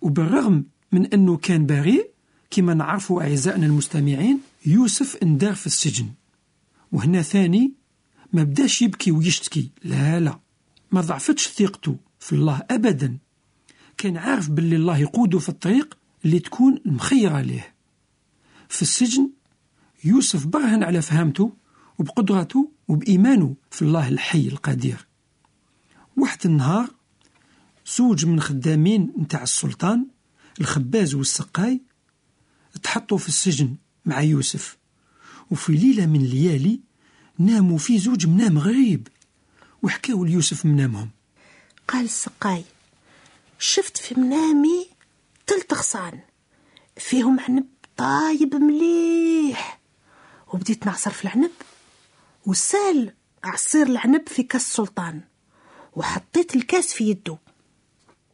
وبالرغم من أنه كان بريء كما نعرفوا أعزائنا المستمعين يوسف اندار في السجن. وهنا ثاني ما بداش يبكي ويشتكي. لا لا. ما ضعفتش ثقته في الله أبدا. كان عارف باللي الله يقوده في الطريق اللي تكون مخيرة ليه في السجن يوسف برهن على فهمته وبقدرته وبإيمانه في الله الحي القدير. واحد النهار زوج من خدامين نتاع السلطان الخباز والسقاي تحطوا في السجن مع يوسف. وفي ليلة من الليالي ناموا في زوج منام غريب وحكاو ليوسف منامهم قال السقاي شفت في منامي تلت غصان فيهم عنب طايب مليح وبديت نعصر في العنب وسال عصير العنب في كاس السلطان وحطيت الكاس في يده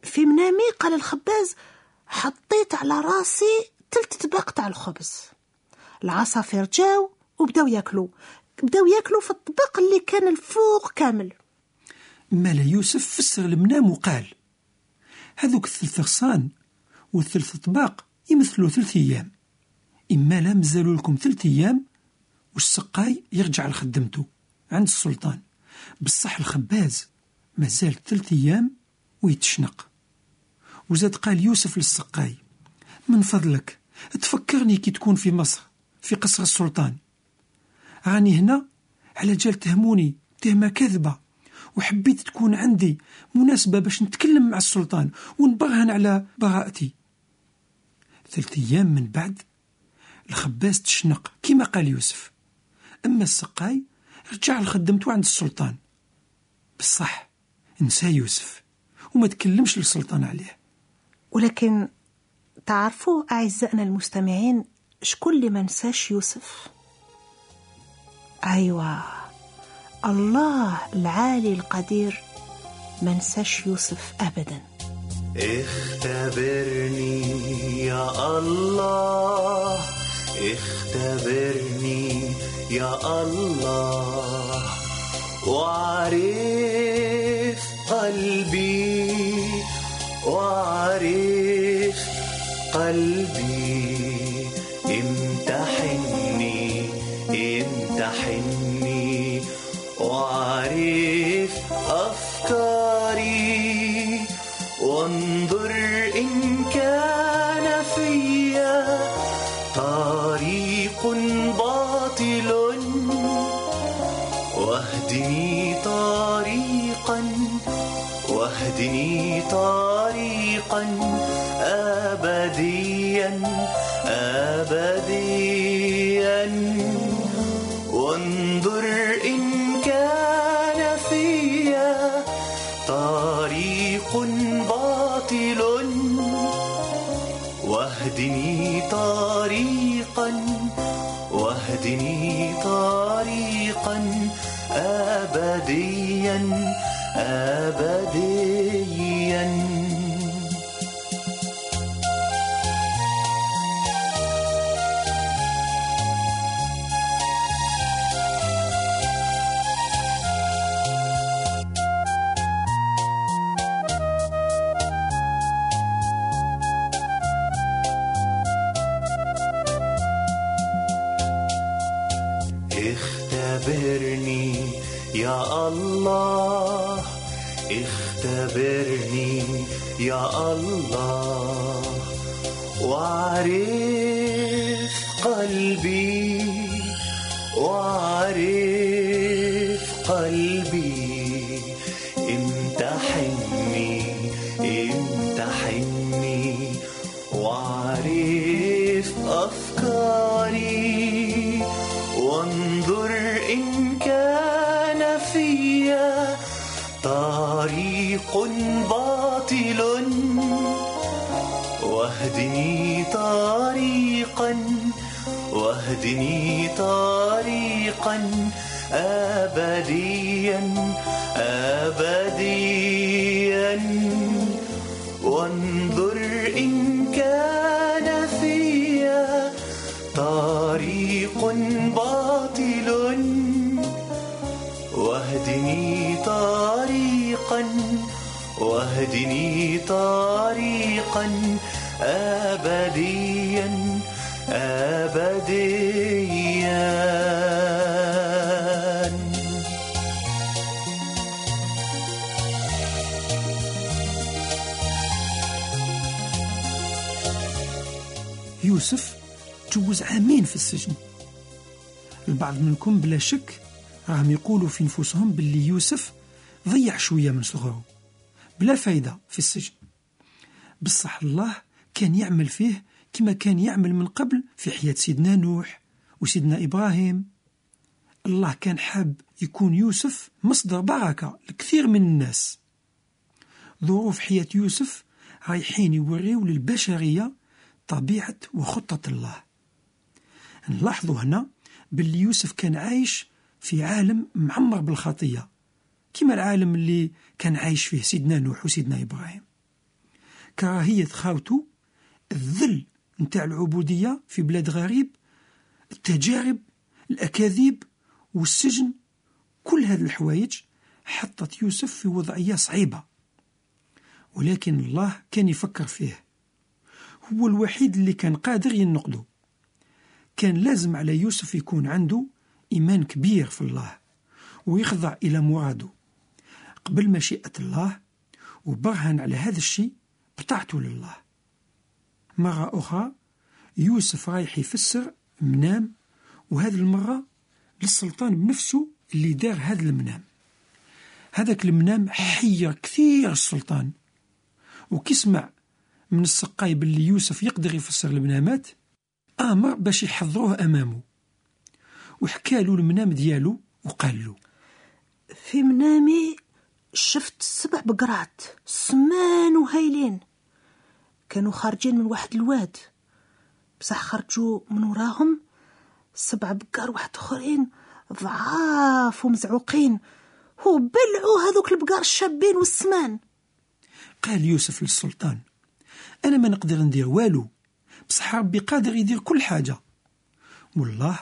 في منامي قال الخباز حطيت على راسي تلت تباق تاع الخبز. العصافير جاو وبداو ياكلوا بداو ياكلوا في الطبق اللي كان الفوق كامل. مالا يوسف فسر المنام وقال هذوك الثلث غصان والثلث طباق يمثلوا ثلث أيام. إما لا مازالوا لكم ثلث أيام والسقاي يرجع لخدمته عند السلطان. بصح الخباز مازال ثلث أيام ويتشنق. وزاد قال يوسف للسقاي من فضلك تفكرني كي تكون في مصر في قصر السلطان. راني هنا على جال تهموني تهمة كذبة وحبيت تكون عندي مناسبة باش نتكلم مع السلطان ونبرهن على براءتي. ثلاث أيام من بعد الخباز تشنق كما قال يوسف. أما السقاي رجع لخدمته عند السلطان. بصح نسى يوسف وما تكلمش للسلطان عليه. ولكن تعرفوا أعزائنا المستمعين شكون اللي ما نساش يوسف؟ أيوة الله العالي القدير ما نساش يوسف أبدا. اختبرني يا الله اختبرني يا الله. واعرف قلبي واعرف قلبي امتحني امتحني. واعرف أفكاري وانظر إن كان فيا طريق باطل. واهدني طريقا واهدني طريقا. أبديا أبديا. وانظر إن كان فيا طريق باطل. واهدني طريقا واهدني طريقا أبديا أبديا. اختبرني يا الله. اختبرني يا الله. واعرف قلبي واعرف قلبي. امتحني امتحني. واعرف واهدني طريقا واهدني طريقا ابديا ابديا. وانظر إن كان فيا طريق باطل. واهدني طريقا واهدني طريقا. أبديا أبديا. يوسف تجوز عامين في السجن. البعض منكم بلا شك راهم يقولوا في نفوسهم باللي يوسف ضيع شوية من صغره بلا فايدة في السجن. بصح الله كان يعمل فيه كما كان يعمل من قبل في حياة سيدنا نوح وسيدنا إبراهيم. الله كان حاب يكون يوسف مصدر بركة لكثير من الناس. ظروف حياة يوسف رايحين يوريو للبشرية طبيعة وخطة الله. نلاحظوا هنا باللي يوسف كان عايش في عالم معمر بالخطية كما العالم اللي كان عايش فيه سيدنا نوح وسيدنا إبراهيم. كراهية خاوته الذل نتاع العبودية في بلاد غريب التجارب الأكاذيب والسجن كل هذه الحوايج حطت يوسف في وضعية صعيبة. ولكن الله كان يفكر فيه. هو الوحيد اللي كان قادر ينقده. كان لازم على يوسف يكون عنده إيمان كبير في الله ويخضع إلى مراده. قبل مشيئة الله وبرهن على هذا الشيء بطاعته لله. مرة أخرى يوسف رايح يفسر منام وهذه المرة للسلطان بنفسه اللي دار هذا المنام. هذاك المنام حير كثير السلطان. وكيسمع من السقاي باللي يوسف يقدر يفسر المنامات آمر باش يحضروه أمامه. وحكى له المنام ديالو وقال له في منامي شفت سبع بقرات سمان وهايلين. كانوا خارجين من واحد الواد. بصح خرجوا من وراهم سبع بقار واحد آخرين ضعاف ومزعوقين. وبلعوا هذوك البقار الشابين والسمان. قال يوسف للسلطان أنا ما نقدر ندير والو. بصح ربي قادر يدير كل حاجة. والله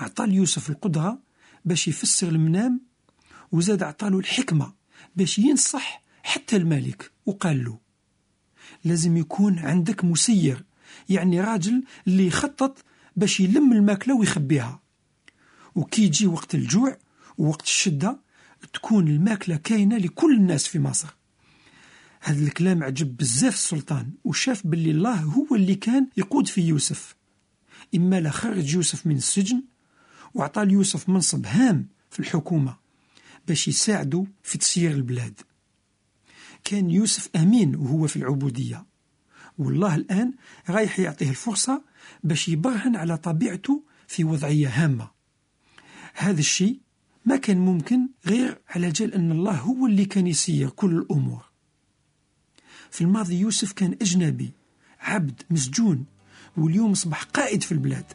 أعطى ليوسف القدرة باش يفسر المنام وزاد أعطاله الحكمة باش ينصح حتى الملك. وقال له لازم يكون عندك مسير. يعني راجل اللي يخطط باش يلم الماكلة ويخبيها. وكي يجي وقت الجوع ووقت الشدة تكون الماكلة كاينة لكل الناس في مصر. هذا الكلام عجب بزاف السلطان وشاف باللي الله هو اللي كان يقود في يوسف. إما لا خرج يوسف من السجن وعطى ليوسف منصب هام في الحكومة باش يساعده في تسيير البلاد. كان يوسف أمين وهو في العبودية. والله الآن رايح يعطيه الفرصة باش يبرهن على طبيعته في وضعية هامة. هذا الشيء ما كان ممكن غير على جال أن الله هو اللي كان يسير كل الأمور. في الماضي يوسف كان أجنبي عبد مسجون واليوم أصبح قائد في البلاد.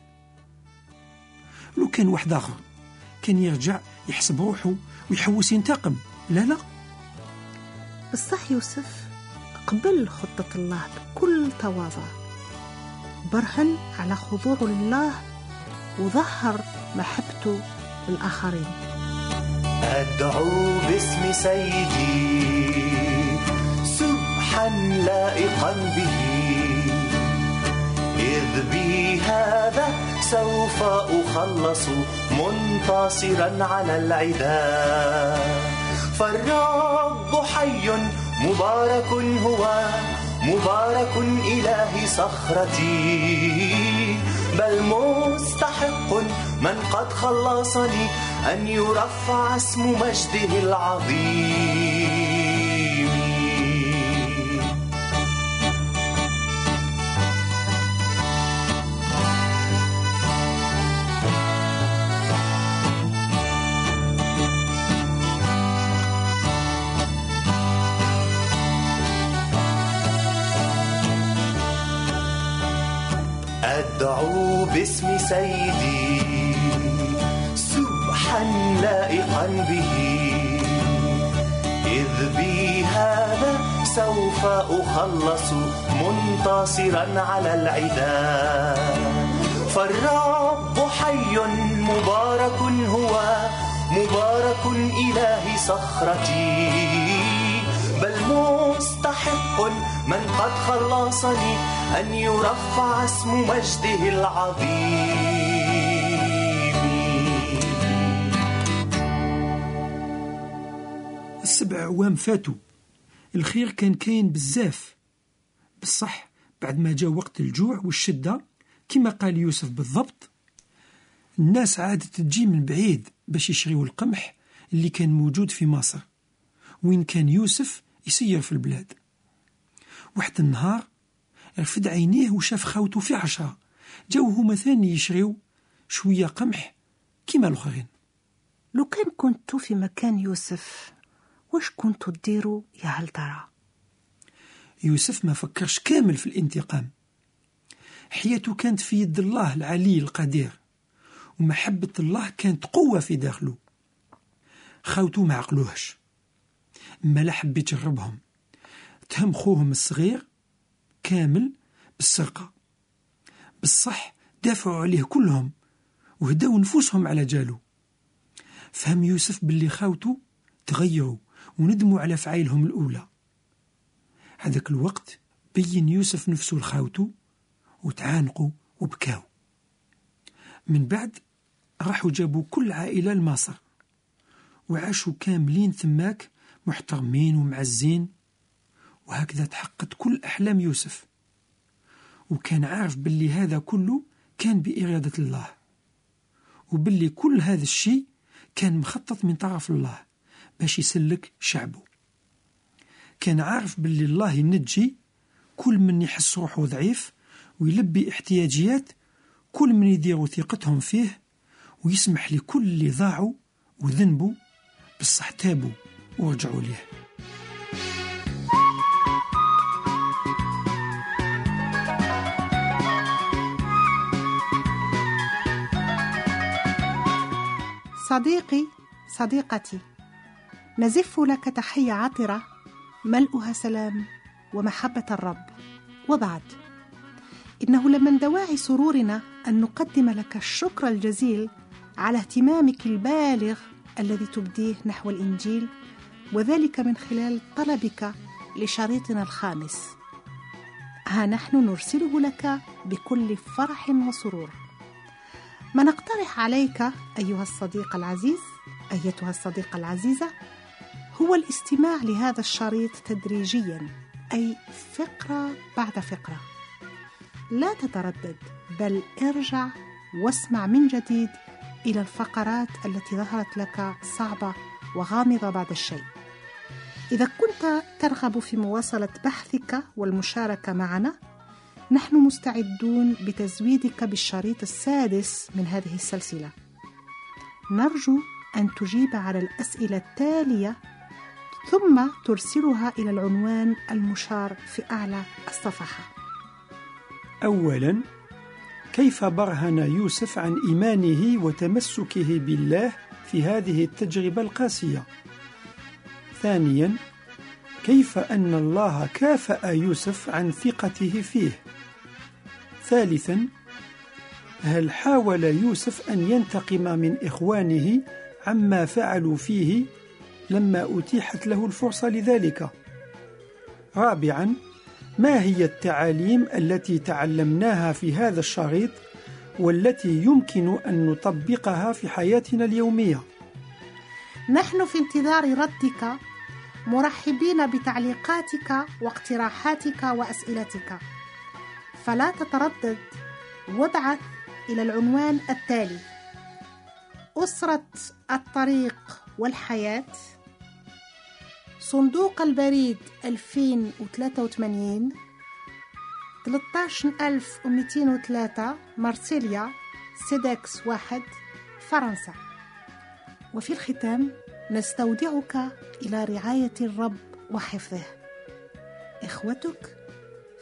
لو كان واحد آخر كان يرجع يحسب روحه ويحوس ينتقم. لا لا. بصح يوسف قبل خطة الله بكل تواضع برهن على خضوعه لله وظهر محبته للآخرين. أدعو باسم سيدي سبحا لائقا به إذ بي هذا سوف أخلص منتصرا على العداء فالرب حي مبارك هو مبارك إله صخرتي. بل مستحق من قد خلصني أن يرفع اسم مجده العظيم. باسم سيدي سبحا لائقا به. إذ بي هذا سوف أخلص منتصرا على العداء فالرب حي مبارك هو مبارك إله صخرتي. بل مستحق من قد خلصني أن يرفع اسم مجده العظيم. السبع عوام فاتوا. الخير كان كاين بزاف. بصح بعد ما جا وقت الجوع والشدة كما قال يوسف بالضبط الناس عادت تجي من بعيد باش يشريو القمح اللي كان موجود في مصر. وين كان يوسف يسير في البلاد. واحد النهار رفد عينيه وشاف خاوته في عشرة. جاو هما ثاني يشريو شوية قمح كيما الآخرين. لو كان كنت في مكان يوسف واش كنتو ديروا يا هل ترى؟ يوسف ما فكرش كامل في الانتقام. حياته كانت في يد الله العلي القدير ومحبة الله كانت قوة في داخله. خاوتو ما عقلوهش ما لا حب يجربهم تهم خوهم الصغير كامل بالسرقة. بالصح دافعوا عليه كلهم وهداو نفوسهم على جالو. فهم يوسف باللي خاوتو تغيروا وندموا على فعايلهم الأولى. هذاك الوقت بين يوسف نفسه لخاوته وتعانقوا وبكاو. من بعد راحوا جابوا كل عائلة لمصر وعاشوا كاملين ثماك محترمين ومعزين وهكذا تحققت كل أحلام يوسف. وكان عارف باللي هذا كله كان بإرادة الله. وباللي كل هذا الشيء كان مخطط من طرف الله باش يسلك شعبه. كان عارف باللي الله ينجي كل من يحس روحه ضعيف ويلبي احتياجيات كل من يديروا ثقتهم فيه ويسمح لكل اللي ضاعوا وذنبوا بصح تابوا ورجعوا ليه. صديقي صديقتي نزف لك تحية عطرة ملؤها سلام ومحبة الرب. وبعد إنه لمن دواعي سرورنا أن نقدم لك الشكر الجزيل على اهتمامك البالغ الذي تبديه نحو الإنجيل وذلك من خلال طلبك لشريطنا الخامس. ها نحن نرسله لك بكل فرح وسرور. ما نقترح عليك أيها الصديق العزيز أيتها الصديقة العزيزة هو الاستماع لهذا الشريط تدريجيا أي فقرة بعد فقرة. لا تتردد بل ارجع واسمع من جديد إلى الفقرات التي ظهرت لك صعبة وغامضة بعد الشيء. إذا كنت ترغب في مواصلة بحثك والمشاركة معنا نحن مستعدون بتزويدك بالشريط السادس من هذه السلسلة. نرجو أن تجيب على الأسئلة التالية ثم ترسلها إلى العنوان المشار في أعلى الصفحة. أولا كيف برهن يوسف عن إيمانه وتمسكه بالله في هذه التجربة القاسية؟ ثانيا كيف أن الله كافأ يوسف عن ثقته فيه؟ ثالثا هل حاول يوسف أن ينتقم من إخوانه عما فعلوا فيه لما أتيحت له الفرصة لذلك؟ رابعا ما هي التعاليم التي تعلمناها في هذا الشريط والتي يمكن أن نطبقها في حياتنا اليومية؟ نحن في انتظار ردك مرحبين بتعليقاتك واقتراحاتك وأسئلتك. فلا تتردد. وابعث إلى العنوان التالي. أسرة الطريق والحياة. صندوق البريد 2083 13203 مارسيليا سيدكس واحد فرنسا. وفي الختام نستودعك إلى رعاية الرب وحفظه. إخوتك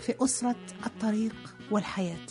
في أسرة الطريق والحياة.